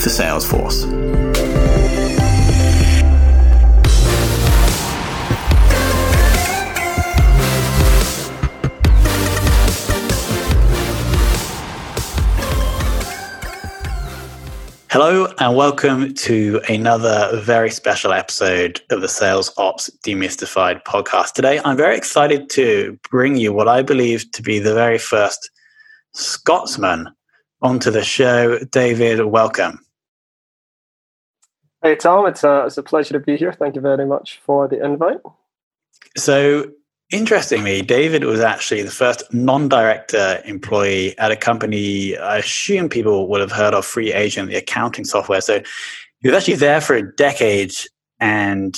for Salesforce. Hello and welcome to another very special episode of the Sales Ops Demystified podcast. Today, I'm very excited to bring you what I believe to be the very first Scotsman onto the show. David, welcome. Hey, Tom, it's a, it's a pleasure to be here. Thank you very much for the invite. So, interestingly, David was actually the first non director employee at a company I assume people would have heard of, Free Agent, the accounting software. So, he was actually there for a decade and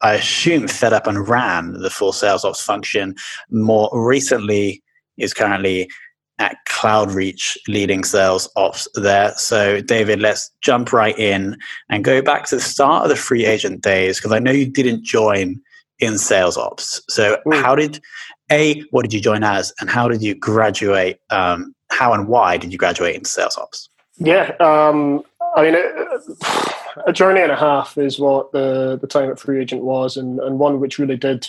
I assume set up and ran the full sales ops function. More recently, is currently at CloudReach leading sales ops there. So, David, let's jump right in and go back to the start of the free agent days because I know you didn't join in sales ops. So, mm. how did a what did you join as, and how did you graduate? Um, how and why did you graduate into sales ops? Yeah, um, I mean, a, a journey and a half is what the the time at free agent was, and and one which really did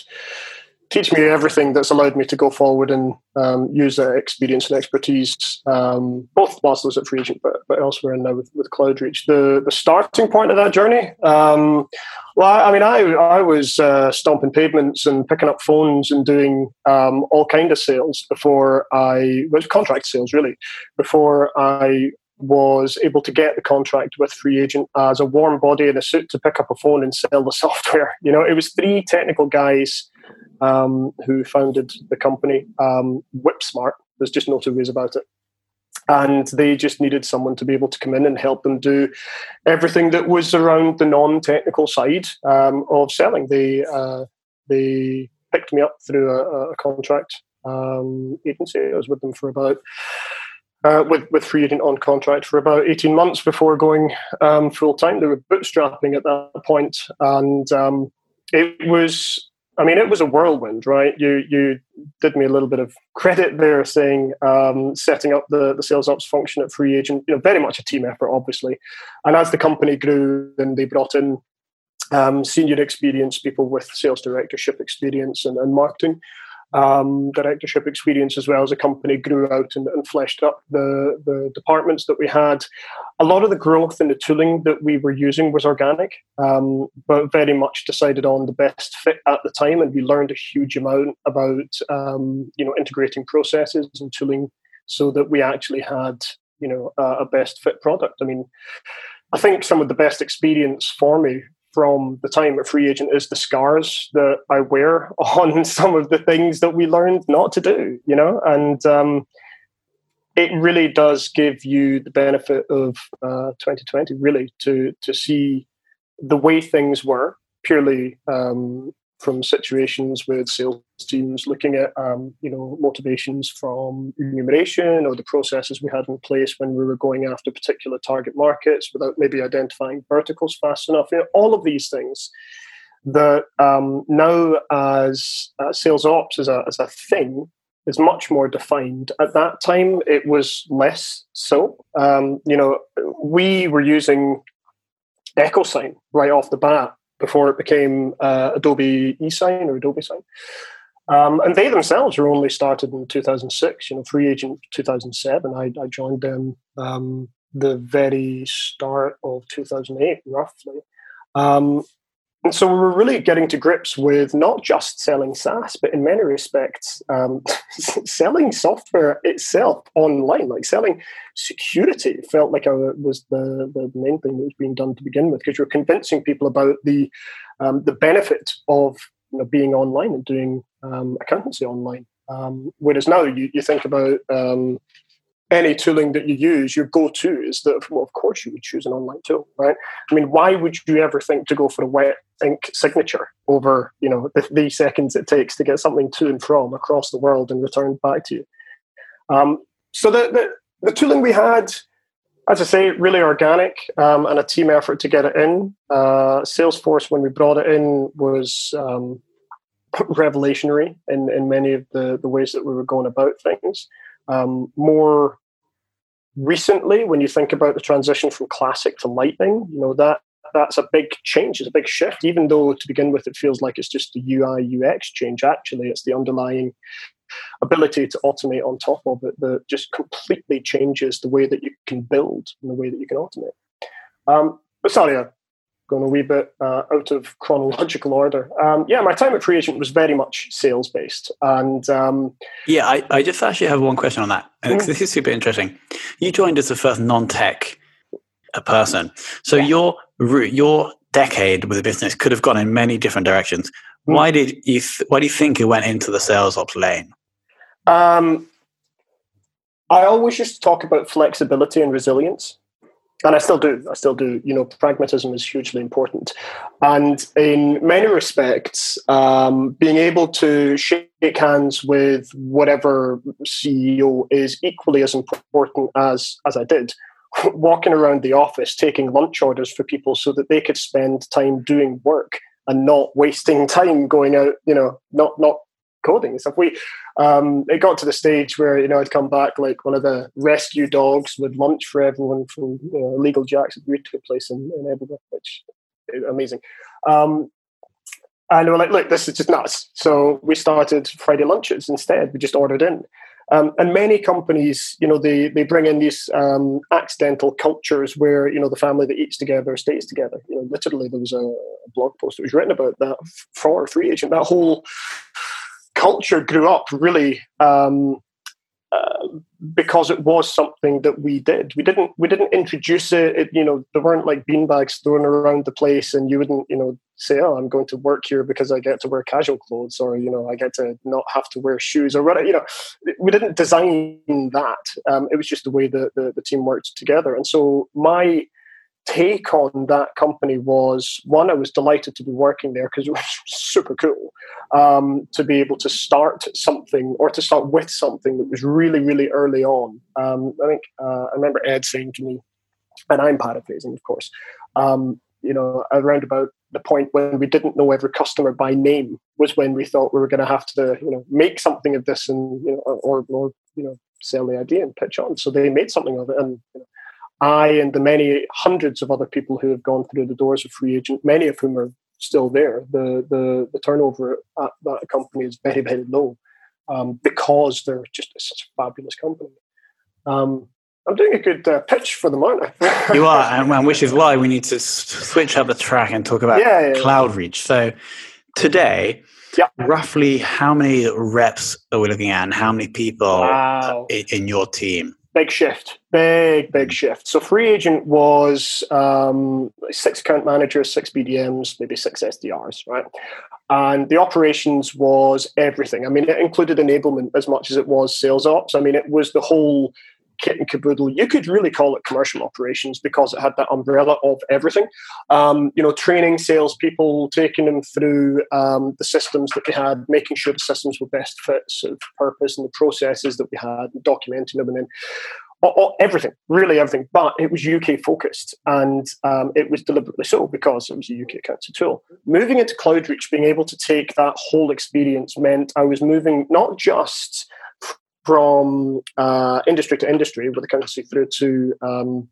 teach me everything that's allowed me to go forward and um, use that experience and expertise, um, both whilst I was at Free Agent, but, but elsewhere and now with, with CloudReach. The, the starting point of that journey, um, well, I mean, I, I was uh, stomping pavements and picking up phones and doing um, all kind of sales before I, was contract sales really, before I was able to get the contract with Free Agent as a warm body in a suit to pick up a phone and sell the software. You know, it was three technical guys um, who founded the company, um, WhipSmart. There's just no two ways about it. And they just needed someone to be able to come in and help them do everything that was around the non-technical side um, of selling. They uh, they picked me up through a, a contract um, agency. I was with them for about uh, with with free agent on contract for about eighteen months before going um, full time. They were bootstrapping at that point, and um, it was I mean, it was a whirlwind, right? You you did me a little bit of credit there, saying um, setting up the, the sales ops function at Free Agent. You know, very much a team effort, obviously. And as the company grew, then they brought in um, senior experience people with sales directorship experience and, and marketing um, directorship experience as well as the company grew out and, and, fleshed up the, the departments that we had. A lot of the growth in the tooling that we were using was organic, um, but very much decided on the best fit at the time. And we learned a huge amount about um, you know integrating processes and tooling so that we actually had you know a, a best fit product. I mean, I think some of the best experience for me from the time at free agent is the scars that I wear on some of the things that we learned not to do, you know, and um, it really does give you the benefit of uh, 2020, really, to to see the way things were purely um, from situations with sales teams looking at um, you know motivations from remuneration or the processes we had in place when we were going after particular target markets without maybe identifying verticals fast enough. You know, all of these things that um, now as uh, sales ops as a, as a thing is much more defined at that time it was less so um, you know we were using EchoSign right off the bat before it became uh, Adobe eSign or Adobe Sign. Um, and they themselves were only started in 2006, you know, free agent 2007. I, I joined them um, the very start of 2008, roughly. Um, and so we were really getting to grips with not just selling SaaS, but in many respects, um, selling software itself online, like selling security felt like a, was the, the main thing that was being done to begin with, because you're convincing people about the, um, the benefit of you know, being online and doing um, accountancy online. Um, whereas now you, you think about um, any tooling that you use, your go-to is that, well, of course you would choose an online tool, right? I mean, why would you ever think to go for a wet ink signature over, you know, the, the seconds it takes to get something to and from across the world and returned back to you? Um, so the, the, the, tooling we had, as I say, really organic um, and a team effort to get it in. Uh, Salesforce, when we brought it in, was um, in, in many of the, the ways that we were going about things. Um, more recently, when you think about the transition from classic to lightning, you know that that's a big change. It's a big shift. Even though to begin with it feels like it's just the UI UX change, actually it's the underlying ability to automate on top of it that just completely changes the way that you can build and the way that you can automate. Um, but sorry, going a wee bit uh, out of chronological order. Um, yeah, my time at Free Agent was very much sales based, and um, yeah, I, I, just actually have one question on that. Mm. This is super interesting. You joined as the first non-tech uh, person, so yeah. your your decade with the business could have gone in many different directions. Mm. Why did you th- Why do you think it went into the sales ops lane? Um, I always used to talk about flexibility and resilience and I still do. I still do. You know, pragmatism is hugely important, and in many respects, um, being able to shake hands with whatever CEO is equally as important as as I did. Walking around the office, taking lunch orders for people so that they could spend time doing work and not wasting time going out. You know, not not coding stuff. We um, it got to the stage where you know I'd come back like one of the rescue dogs with lunch for everyone from you know, Legal Jacks the place in, in Edinburgh, which amazing. Um, and we were like, look, this is just nuts. So we started Friday lunches instead. We just ordered in. Um, and many companies, you know, they, they bring in these um, accidental cultures where, you know, the family that eats together stays together. You know, literally there was a blog post that was written about that for Free Agent. That whole culture grew up really um, uh, because it was something that we did. We didn't we didn't introduce it, it. You know, there weren't like beanbags thrown around the place, and you wouldn't you know say, "Oh, I'm going to work here because I get to wear casual clothes," or you know, I get to not have to wear shoes, or whatever. You know, we didn't design that. Um, it was just the way that the, the team worked together, and so my take on that company was one, I was delighted to be working there because it was super cool um, to be able to start something or to start with something that was really, really early on. Um, I think uh, I remember Ed saying to me, and I'm paraphrasing, of course, um, you know, around about the point when we didn't know every customer by name was when we thought we were going to have to, you know, make something of this and, you know, or, or you know, sell the idea and pitch on. So they made something of it. And, you know, I and the many hundreds of other people who have gone through the doors of free agent, many of whom are still there, the the, the turnover at that company is very very low um, because they're just such a fabulous company. Um, I'm doing a good uh, pitch for them, aren't I? you are, and, which is why we need to switch up the track and talk about yeah, yeah, CloudReach. So today, yeah. roughly how many reps are we looking at, and how many people wow. in your team? Big shift, big, big shift. So free agent was um, six account managers, six BDMs, maybe six SDRs, right? And the operations was everything. I mean, it included enablement as much as it was sales ops. I mean, it was the whole kit and caboodle. You could really call it commercial operations because it had that umbrella of everything. Um, you know, training salespeople, taking them through um, the systems that we had, making sure the systems were best fit for purpose and the processes that we had, documenting them, and then everything, really everything. But it was UK focused, and um, it was deliberately so because it was a UK accounting tool. Moving into CloudReach, being able to take that whole experience meant I was moving not just from uh, industry to industry with accountancy through to um,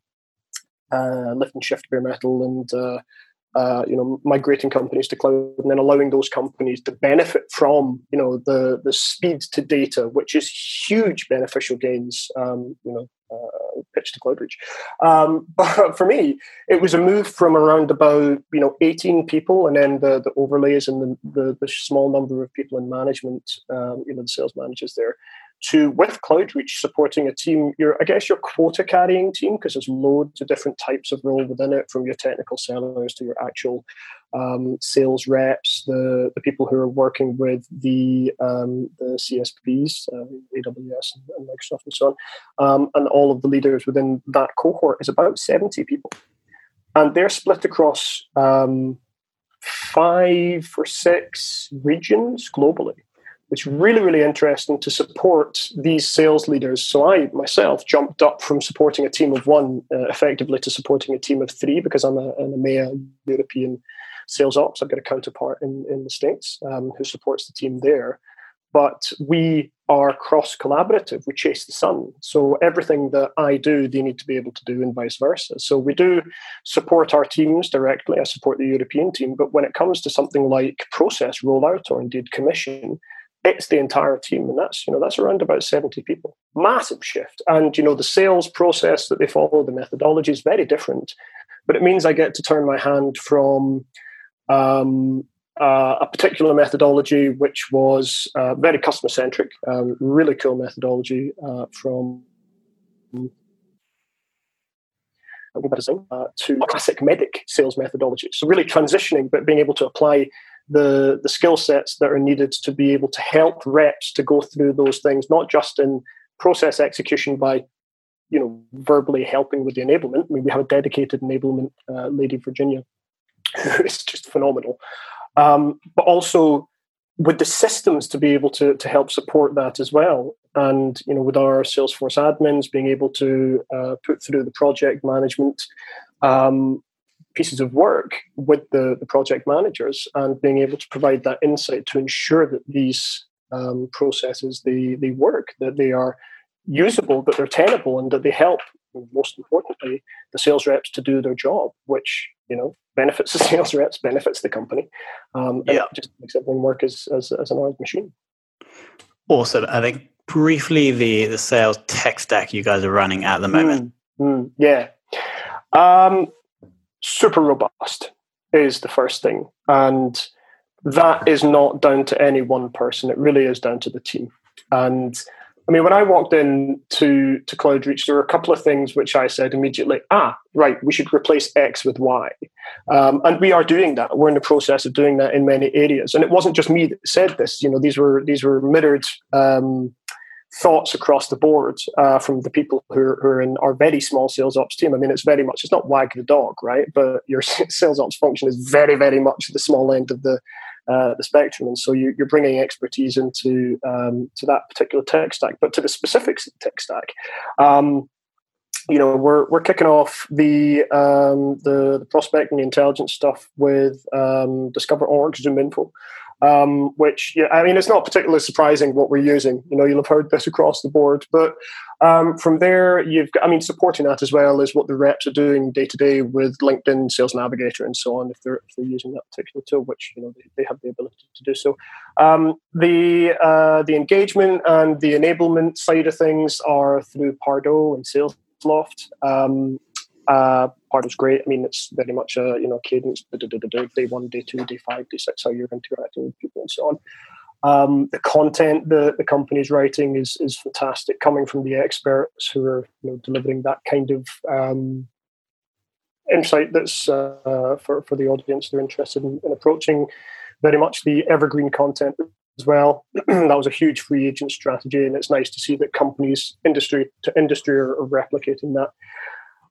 uh, lift and shift bare metal and uh, uh, you know, migrating companies to cloud and then allowing those companies to benefit from, you know, the the speed to data, which is huge beneficial gains. Um, you know, uh, pitch to CloudReach. Um, but for me, it was a move from around about you know 18 people, and then the the overlays and the the, the small number of people in management, um, you know, the sales managers there, to with CloudReach supporting a team, your I guess your quota carrying team because there's loads of different types of role within it, from your technical sellers to your actual um, sales reps, the the people who are working with the um, the CSPs, uh, AWS and, Microsoft and so on, um, and all of the leaders within that cohort is about seventy people, and they're split across um, five or six regions globally it's really, really interesting to support these sales leaders. So I myself jumped up from supporting a team of one uh, effectively to supporting a team of three because I'm a, an EMEA European sales ops. I've got a counterpart in, in the States um, who supports the team there. But we are cross collaborative. We chase the sun. So everything that I do, they need to be able to do, and vice versa. So we do support our teams directly. I support the European team. But when it comes to something like process rollout or indeed commission, it's the entire team and that's you know that's around about 70 people. Massive shift. And you know the sales process that they follow the methodology is very different but it means i get to turn my hand from um, uh, a particular methodology which was uh, very customer centric um, really cool methodology uh, from uh, to classic MEDDIC sales methodology. So really transitioning, but being able to apply the the skill sets that are needed to be able to help reps to go through those things, not just in process execution by you know verbally helping with the enablement. I mean, we have a dedicated enablement uh, lady, Virginia, who is just phenomenal, um, but also with the systems to be able to to help support that as well. And you know, with our Salesforce admins being able to uh, put through the project management. Um, pieces of work with the, the project managers and being able to provide that insight to ensure that these um, processes they, they work, that they are usable, that they're tenable, and that they help, most importantly, the sales reps to do their job, which you know benefits the sales reps, benefits the company, um, and yeah. just makes everything work as, as, as an oiled machine. Awesome. I think briefly the the sales tech stack you guys are running at the moment. Mm, mm, yeah. Um, super robust is the first thing. And that is not down to any one person. It really is down to the team. And I mean, when I walked in to, to CloudReach, there were a couple of things which I said immediately, ah, right, we should replace X with Y. Um, and we are doing that. We're in the process of doing that in many areas. And it wasn't just me that said this. You know, these were these were mirrored um, thoughts across the board uh, from the people who are, who are, in our very small sales ops team. I mean, it's very much, it's not wag the dog, right? But your sales ops function is very, very much the small end of the, uh, the spectrum. And so you, are bringing expertise into um, to that particular tech stack, but to the specifics of the tech stack. Um, you know, we're we're kicking off the um, the, the prospect and the intelligence stuff with um, DiscoverOrg ZoomInfo um, which yeah, I mean, it's not particularly surprising what we're using. You know, you'll have heard this across the board, but um, from there, you've got, I mean, supporting that as well is what the reps are doing day to day with LinkedIn Sales Navigator and so on. If they're if they're using that particular tool, which you know they, they have the ability to do so. Um, the uh, the engagement and the enablement side of things are through Pardot and SalesLoft. Um, uh, part was great. I mean, it's very much a you know cadence, day one, day two, day five, day six, how you're interacting with people and so on. Um, the content the, the company's writing is is fantastic, coming from the experts who are you know delivering that kind of um, insight that's uh, for for the audience they're interested in, in approaching. Very much the evergreen content as well. that was a huge free agent strategy, and it's nice to see that companies, industry to industry, are, are replicating that.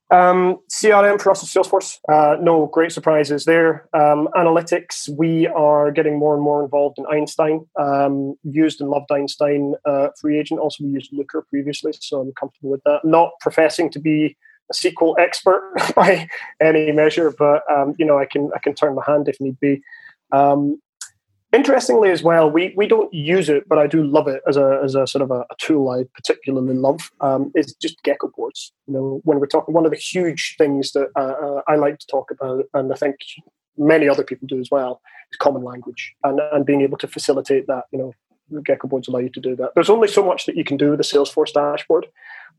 Um, CRM for us is Salesforce. Uh, no great surprises there. Um, analytics, we are getting more and more involved in Einstein. Um, used and loved Einstein uh, free agent. Also, we used Looker previously, so I'm comfortable with that. Not professing to be a SQL expert by any measure, but um, you know, I can I can turn my hand if need be. Um, Interestingly, as well, we, we don't use it, but I do love it as a, as a sort of a, a tool I particularly love. Um, is just Geckoboards. You know, when we're talking, one of the huge things that uh, uh, I like to talk about, and I think many other people do as well, is common language and, and being able to facilitate that. You know, Geckoboards allow you to do that. There's only so much that you can do with a Salesforce dashboard,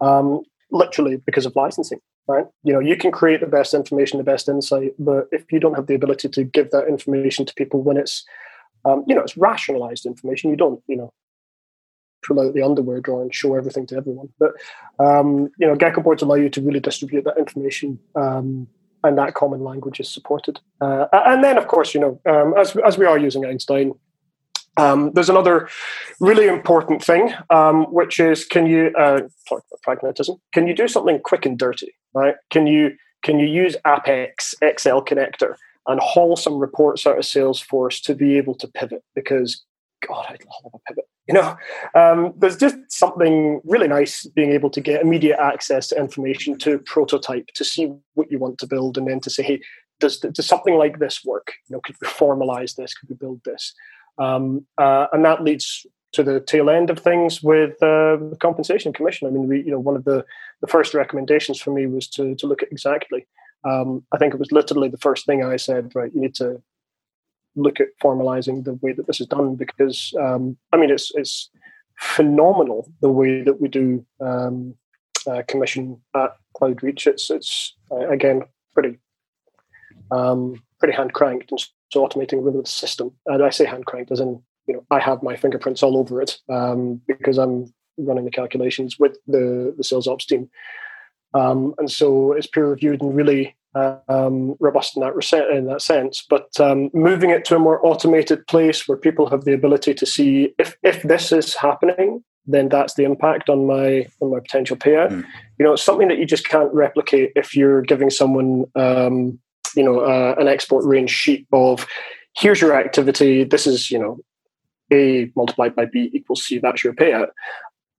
um, literally because of licensing. Right? You know, you can create the best information, the best insight, but if you don't have the ability to give that information to people when it's, um, you know, it's rationalized information, you don't, you know, pull out the underwear drawer and show everything to everyone. But um, you know, Geckoboards allow you to really distribute that information, um, and that common language is supported. Uh, and then, of course, you know, um, as as we are using Einstein, um, there's another really important thing, um, which is can you uh, talk about pragmatism? Can you do something quick and dirty? Right? Can you can you use Apex Excel connector and haul some reports out of Salesforce to be able to pivot? Because God, I'd love a pivot. You know, um, there's just something really nice being able to get immediate access to information to prototype to see what you want to build, and then to say, hey, does does something like this work? You know, could we formalize this? Could we build this? Um, uh, and that leads to the tail end of things with uh, the compensation commission. I mean, we, you know, one of the, the first recommendations for me was to to look at exactly. Um, I think it was literally the first thing I said. Right, you need to look at formalizing the way that this is done because um, I mean it's it's phenomenal the way that we do um, uh, commission at Cloudreach. It's it's uh, again pretty um, pretty hand cranked and so automating with the system. And I say hand cranked as in you know I have my fingerprints all over it um, because I'm running the calculations with the the sales ops team. Um, and so it's peer reviewed and really um, robust in that in that sense. But um, moving it to a more automated place where people have the ability to see if if this is happening, then that's the impact on my on my potential payout. Mm. You know, it's something that you just can't replicate if you're giving someone um, you know uh, an export range sheet of here's your activity. This is you know a multiplied by b equals c. That's your payout.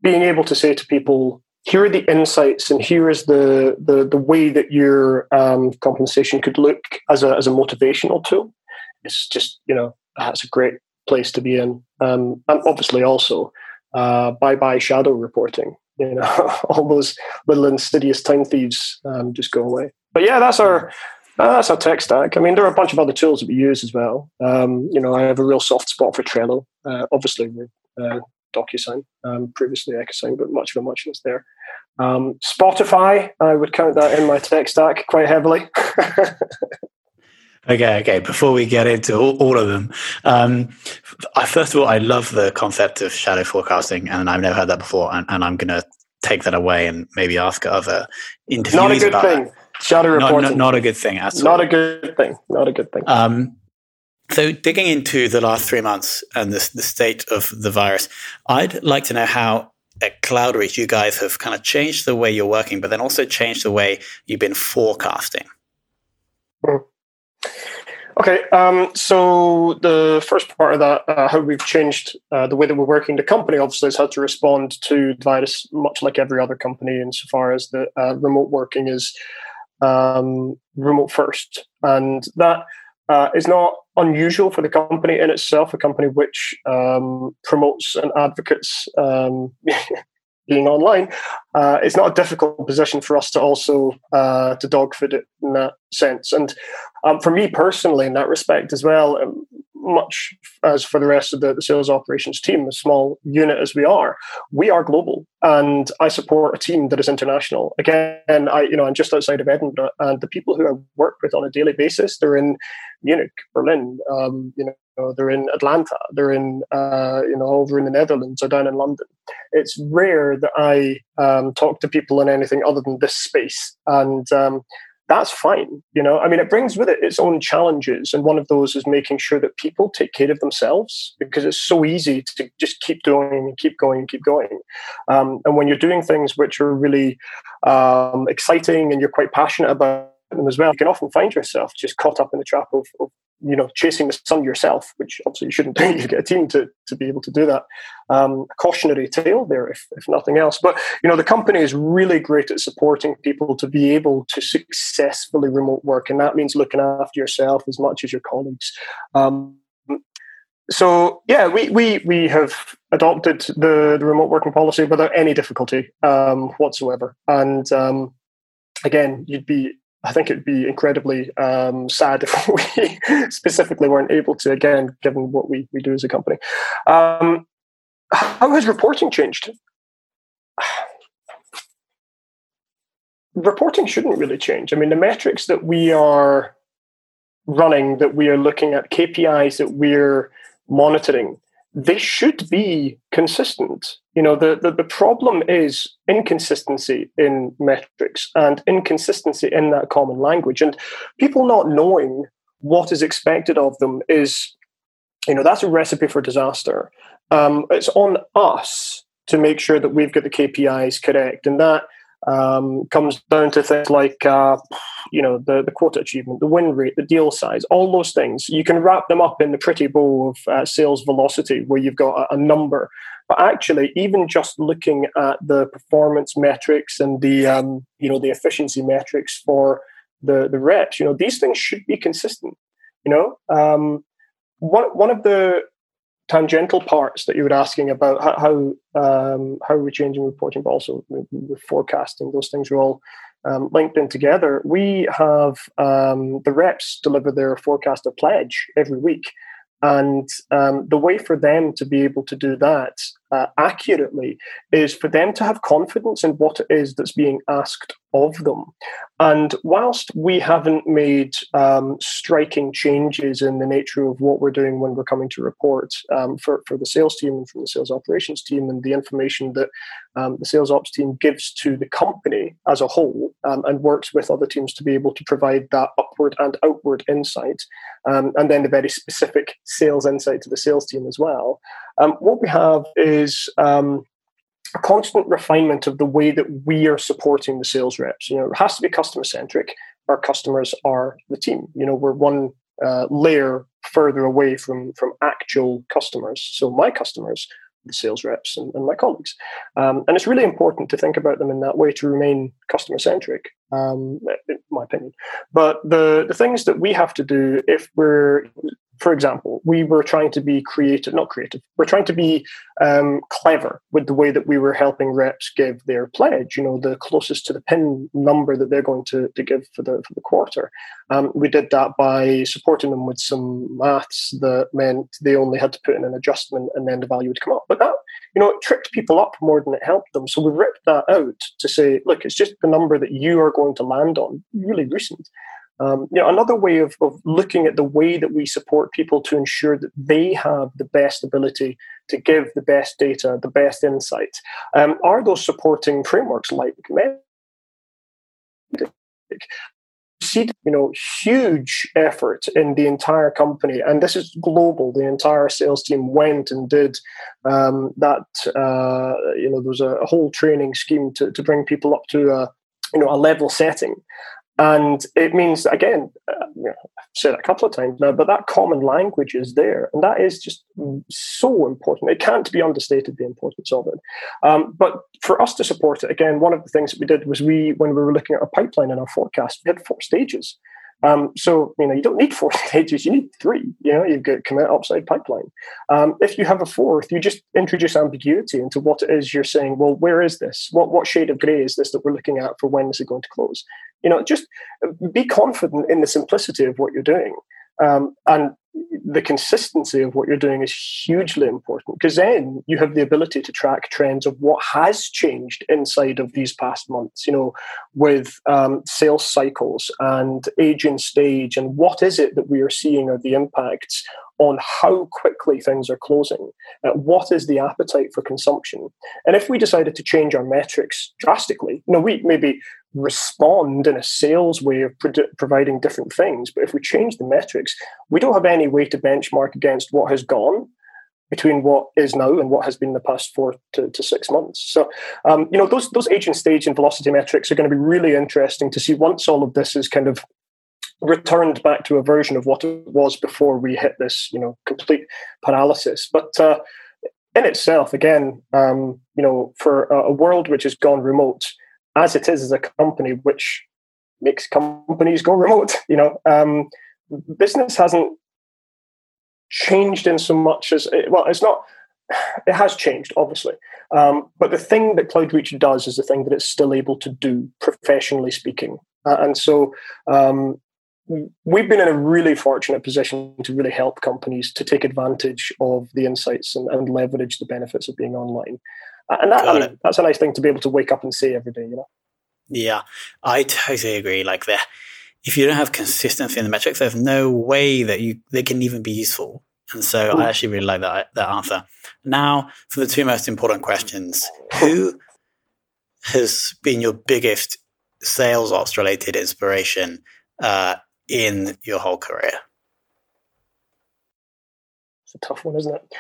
Being able to say to people, here are the insights and here is the the, the way that your um, compensation could look as a, as a motivational tool it's just you know that's a great place to be in um, and obviously also uh, bye bye shadow reporting you know all those little insidious time thieves um, just go away but yeah that's our uh, that's our tech stack. I mean, there are a bunch of other tools that we use as well. Um, you know, I have a real soft spot for Trello. Uh, obviously, uh, DocuSign, um, previously EchoSign, but much of a muchness there. Um, Spotify, I would count that in my tech stack quite heavily. okay, okay. Before we get into all, all of them, um, I, first of all, I love the concept of shadow forecasting, and I've never heard that before, and, and I'm going to take that away and maybe ask other interviewees Not a good about thing. That. Shadow reporting. Not, not, not, a good thing at all. Not a good thing. Not a good thing. Um, so, digging into the last three months and the, the state of the virus, I'd like to know how at CloudReach you guys have kind of changed the way you're working, but then also changed the way you've been forecasting. Mm. Okay, um, so the first part of that, uh, how we've changed uh, the way that we're working, the company obviously has had to respond to the virus much like every other company, insofar as the uh, remote working is um, remote first. And that uh, not unusual for the company in itself, a company which um, promotes and advocates um, being online. Uh, it's not a difficult position for us to also uh, to dogfood it in that sense. And um, for me personally, in that respect as well, um, much as for the rest of the, the, sales operations team, a small unit as we are, we are global, and I support a team that is international. Again, I you know I'm just outside of Edinburgh, and the people who I work with on a daily basis, they're in Munich, Berlin, um, you know, they're in Atlanta, they're in uh, you know over in the Netherlands or down in London. It's rare that I um, talk to people in anything other than this space, and um, that's fine. You know, I mean, it brings with it its own challenges. And one of those is making sure that people take care of themselves because it's so easy to just keep doing and keep going and keep going. Um, and when you're doing things which are really um, exciting and you're quite passionate about them as well, you can often find yourself just caught up in the trap of, of you know, chasing the sun yourself, which obviously you shouldn't do. You get a team to, to be able to do that. Um, a cautionary tale there, if, if nothing else. But, you know, the company is really great at supporting people to be able to successfully remote work. And that means looking after yourself as much as your colleagues. Um, so yeah, we, we, we have adopted the, the remote working policy without any difficulty um, whatsoever. And um, again, you'd be I think it'd be incredibly um, sad if we specifically weren't able to, again, given what we, we do as a company. Um, how has reporting changed? reporting shouldn't really change. I mean, the metrics that we are running, that we are looking at, KPIs that we're monitoring, they should be consistent. You know, the, the, the problem is inconsistency in metrics and inconsistency in that common language. And people not knowing what is expected of them is, you know, that's a recipe for disaster. Um, it's on us to make sure that we've got the KPIs correct. And that um, comes down to things like uh, you know the, the quota achievement, the win rate, the deal size, all those things. You can wrap them up in the pretty bow of uh, sales velocity, where you've got a, a, number. But actually, even just looking at the performance metrics and the um, you know the efficiency metrics for the the reps, you know these things should be consistent. You know, um, one one of the tangential parts that you were asking about how um, how are we changing reporting, but also with, forecasting, those things are all um, linked in together. We have um, the reps deliver their forecast of pledge every week, and um, the way for them to be able to do that uh, accurately is for them to have confidence in what it is that's being asked of them. And whilst we haven't made um, striking changes in the nature of what we're doing when we're coming to report um, for, for the sales team and from the sales operations team and the information that um, the sales ops team gives to the company as a whole um, and works with other teams to be able to provide that upward and outward insight, um, and then the very specific sales insight to the sales team as well. Um, what we have is a constant refinement of the way that we are supporting the sales reps. You know, it has to be customer centric. Our customers are the team. You know, we're one uh, layer further away from from actual customers. So my customers, the sales reps, and, and my colleagues, um, and it's really important to think about them in that way to remain customer centric. Um, in my opinion, but the the things that we have to do if we're for example, we were trying to be creative, not creative, we're trying to be um, clever with the way that we were helping reps give their pledge, you know, the closest to the pin number that they're going to, to give for the, for the quarter. Um, we did that by supporting them with some maths that meant they only had to put in an adjustment and then the value would come up. But that, you know, it tricked people up more than it helped them. So we ripped that out to say, look, it's just the number that you are going to land on, really recent. Um, you know, another way of, of looking at the way that we support people to ensure that they have the best ability to give the best data, the best insight, um, are those supporting frameworks like see you know huge effort in the entire company and this is global. The entire sales team went and did um, that uh, you know there was a, a, whole training scheme to, to bring people up to a you know a level setting and it means, again, uh, I've said it a couple of times now, but that common language is there. And that is just so important. It can't be understated, the importance of it. Um, but for us to support it, again, one of the things that we did was we, when we were looking at our pipeline and our forecast, we had four stages. Um, so you know you don't need four stages; you need three. You know you've got commit, upside, pipeline. Um, if you have a fourth, you just introduce ambiguity into what it is you're saying. Well, where is this? What what shade of grey is this that we're looking at for when is it going to close? You know, just be confident in the simplicity of what you're doing. Um, and the consistency of what you're doing is hugely important because then you have the ability to track trends of what has changed inside of these past months you know with um, sales cycles and aging stage and what is it that we are seeing are the impacts on how quickly things are closing uh, what is the appetite for consumption and if we decided to change our metrics drastically you know we maybe respond in a sales way of pro- providing different things. But if we change the metrics, we don't have any way to benchmark against what has gone between what is now and what has been the past four to, to six months. So, um, you know, those those agent stage and velocity metrics are going to be really interesting to see once all of this is kind of returned back to a version of what it was before we hit this, you know, complete paralysis. But uh, in itself, again, um, you know, for a, world which has gone remote, as it is as a company which makes companies go remote. You know, um, business hasn't changed in so much as it, well, it's not. It has changed, obviously, um, but the thing that CloudReach does is the thing that it's still able to do, professionally speaking. Uh, and so um, we've been in a really fortunate position to really help companies to take advantage of the insights and, and leverage the benefits of being online. And that, I mean, that's a nice thing to be able to wake up and say every day, you know? Yeah, I totally agree. Like the, if you don't have consistency in the metrics, there's no way that you they can even be useful. And so Ooh. I actually really like that that answer. Now for the two most important questions: Who has been your biggest sales ops related inspiration uh, in your whole career? It's a tough one, isn't it?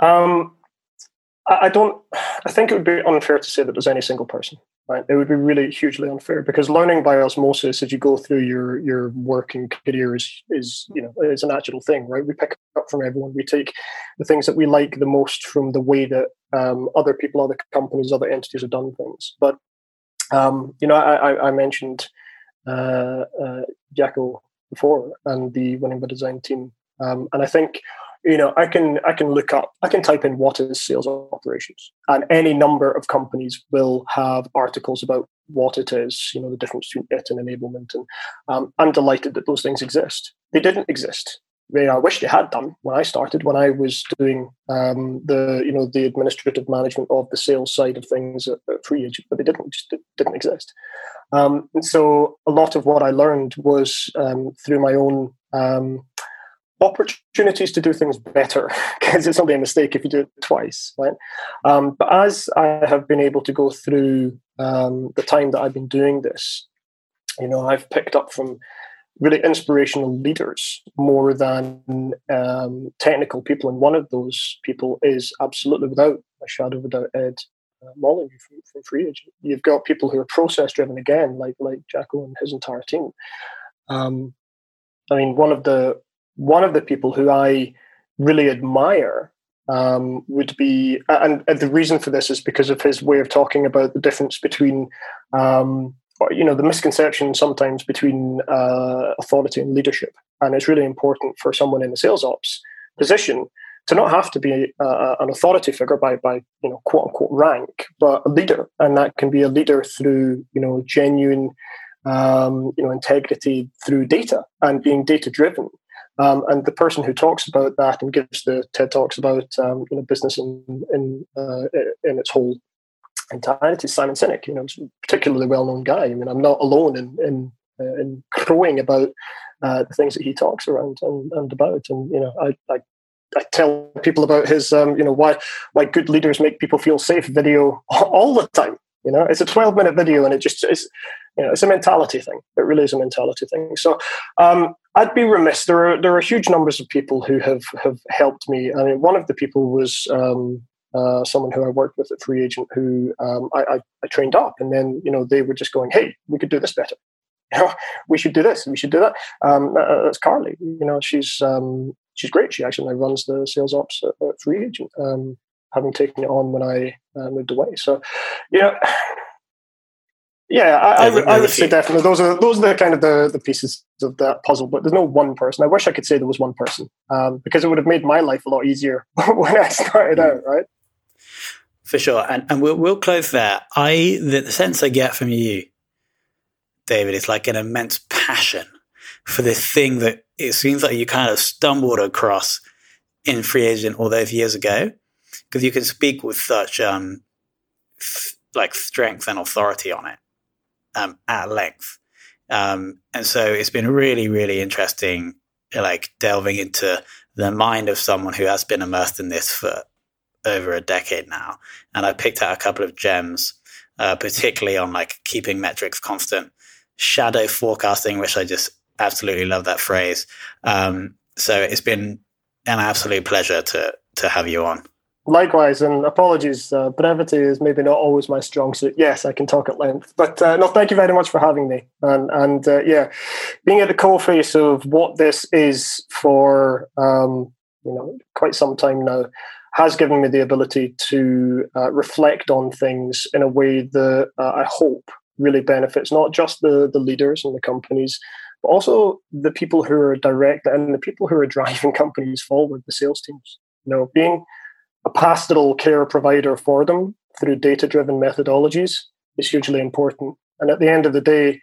Um, I, I don't. I think it would be unfair to say that there's any single person right? It would be really hugely unfair because learning by osmosis as you go through your your working career is is you know is a natural thing, right? We pick up from everyone. We take the things that we like the most from the way that um, other people, other companies, other entities have done things. But um, you know, I, I mentioned uh, uh, Jacco before and the Winning by Design team, um, and I think you know i can i can look up i can type in what is sales operations. And any number of companies will have articles about what it is you know the difference between it and enablement. And um, i'm delighted that those things exist. They didn't exist I wish they had done when I started, when I was doing um, the you know the administrative management of the sales side of things at, at Free Agent, but they didn't just didn't exist. Um, so a lot of what I learned was um, through my own um, opportunities to do things better because it's only a mistake if you do it twice right um, but as i have been able to go through um, the time that i've been doing this you know i've picked up from really inspirational leaders more than um, technical people and one of those people is absolutely without a shadow doubt ed uh, Molyneux from, from Free Agent. You've got people who are process driven again, like like Jacco and his entire team. Um, I mean, one of the one of the people who I really admire um, would be, and, and, the reason for this is because of his way of talking about the difference between, um, you know, the misconception sometimes between uh, authority and leadership. And it's really important for someone in the sales ops position to not have to be uh, an authority figure by, by, you know, quote unquote rank, but a leader. And that can be a leader through, you know, genuine, um, you know, integrity through data and being data driven. Um, and the person who talks about that and gives the TED talks about um, you know business in in, uh, in its whole entirety, Simon Sinek. You know, particularly well known guy. I mean, I'm not alone in in, uh, in crowing about uh, the things that he talks around and, and about. And you know, I, I I tell people about his, um, you know, why why good leaders make people feel safe video all the time. You know, it's a 12 minute video and it just is, you know, it's a mentality thing. It really is a mentality thing. So um, I'd be remiss. There are there are huge numbers of people who have have helped me. I mean, one of the people was um, uh, someone who I worked with at Free Agent, who um, I, I, I, trained up, and then you know they were just going, "Hey, we could do this better. You know, we should do this. We should do that." Um, uh, that's Carly. You know, she's um, she's great. She actually runs the sales ops at, at Free Agent. Um, having taken it on when I uh, moved away. So, yeah, yeah, I, I, would, I would say definitely those are those are the kind of the, the pieces of that puzzle. But there's no one person. I wish I could say there was one person um, because it would have made my life a lot easier when I started out. Right. For sure, and and we'll we'll close there. I the, the sense I get from you, David, is like an immense passion for this thing that it seems like you kind of stumbled across in free agent all those years ago because you can speak with such um, like strength and authority on it um, at length. Um, and so it's been really, really interesting, like delving into the mind of someone who has been immersed in this for over a decade now. And I picked out a couple of gems, uh, particularly on like keeping metrics constant, shadow forecasting, which I just absolutely love that phrase. Um, so it's been an absolute pleasure to to have you on. Likewise, and apologies, uh, brevity is maybe not always my strong suit. Yes, I can talk at length, but uh, no, thank you very much for having me. And and uh, yeah, being at the coalface of what this is for, um, you know, quite some time now, has given me the ability to uh, reflect on things in a way that uh, I hope really benefits not just the the leaders and the companies, but also the people who are direct and the people who are driving companies forward, the sales teams. You know, being a pastoral care provider for them through data driven methodologies is hugely important. And at the end of the day,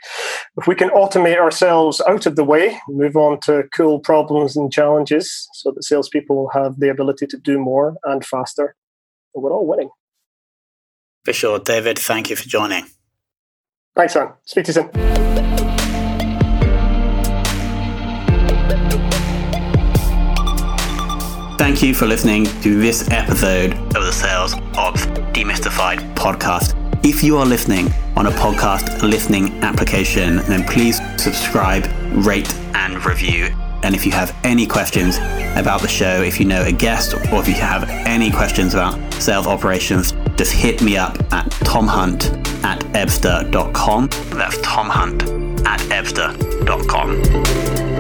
if we can automate ourselves out of the way, move on to cool problems and challenges so that salespeople have the ability to do more and faster, we're all winning. For sure. David, thank you for joining. Thanks, man. Speak to you soon. Thank you for listening to this episode of the Sales Ops Demystified podcast. If you are listening on a podcast listening application, then please subscribe, rate, and review. And if you have any questions about the show, if you know a guest, or if you have any questions about sales operations, just hit me up at tomhunt at ebster.com. That's tomhunt at ebster.com.